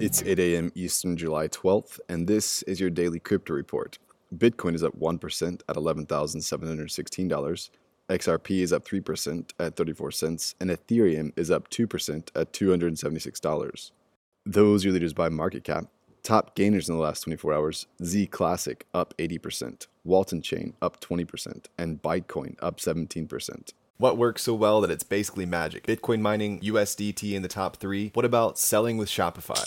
It's 8 a.m. Eastern, July 12th, and this is your daily crypto report. Bitcoin is up 1% at $11,716. XRP is up 3% at 34 cents, and Ethereum is up 2% at $276. Those are leaders by market cap. Top gainers in the last 24 hours Z Classic up 80%, Walton Chain up 20%, and Bitcoin up 17%. What works so well that it's basically magic? Bitcoin mining, USDT in the top three. What about selling with Shopify?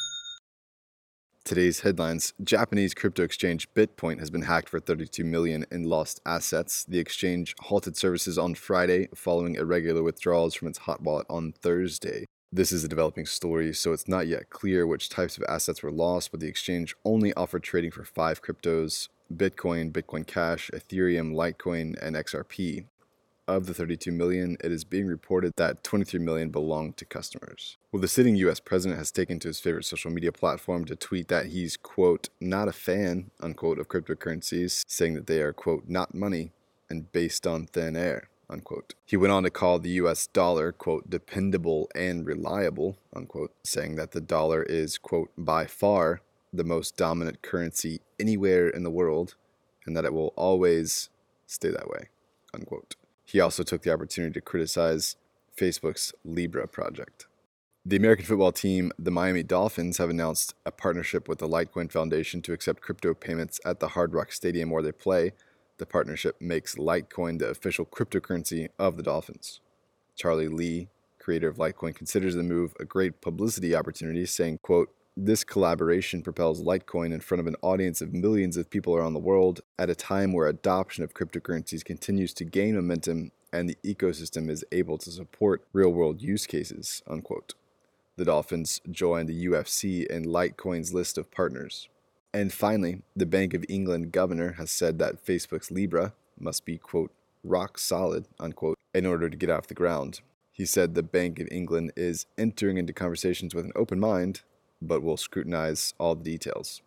Today's headlines Japanese crypto exchange Bitpoint has been hacked for 32 million in lost assets. The exchange halted services on Friday following irregular withdrawals from its hot wallet on Thursday. This is a developing story, so it's not yet clear which types of assets were lost, but the exchange only offered trading for five cryptos Bitcoin, Bitcoin Cash, Ethereum, Litecoin, and XRP of the 32 million, it is being reported that 23 million belong to customers. Well, the sitting US president has taken to his favorite social media platform to tweet that he's, quote, not a fan, unquote, of cryptocurrencies, saying that they are, quote, not money and based on thin air. Unquote. He went on to call the US dollar, quote, dependable and reliable, unquote, saying that the dollar is, quote, by far the most dominant currency anywhere in the world and that it will always stay that way, unquote. He also took the opportunity to criticize Facebook's Libra project. The American football team, the Miami Dolphins, have announced a partnership with the Litecoin Foundation to accept crypto payments at the Hard Rock Stadium where they play. The partnership makes Litecoin the official cryptocurrency of the Dolphins. Charlie Lee, creator of Litecoin, considers the move a great publicity opportunity, saying, quote, this collaboration propels Litecoin in front of an audience of millions of people around the world at a time where adoption of cryptocurrencies continues to gain momentum and the ecosystem is able to support real world use cases. Unquote. The Dolphins join the UFC in Litecoin's list of partners. And finally, the Bank of England governor has said that Facebook's Libra must be, quote, rock solid, unquote, in order to get off the ground. He said the Bank of England is entering into conversations with an open mind but we'll scrutinize all the details.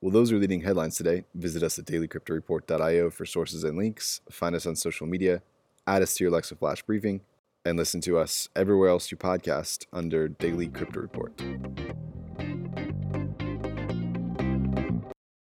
Well, those are leading headlines today. Visit us at dailycryptoreport.io for sources and links. Find us on social media, add us to your Alexa Flash briefing, and listen to us everywhere else you podcast under Daily Crypto Report.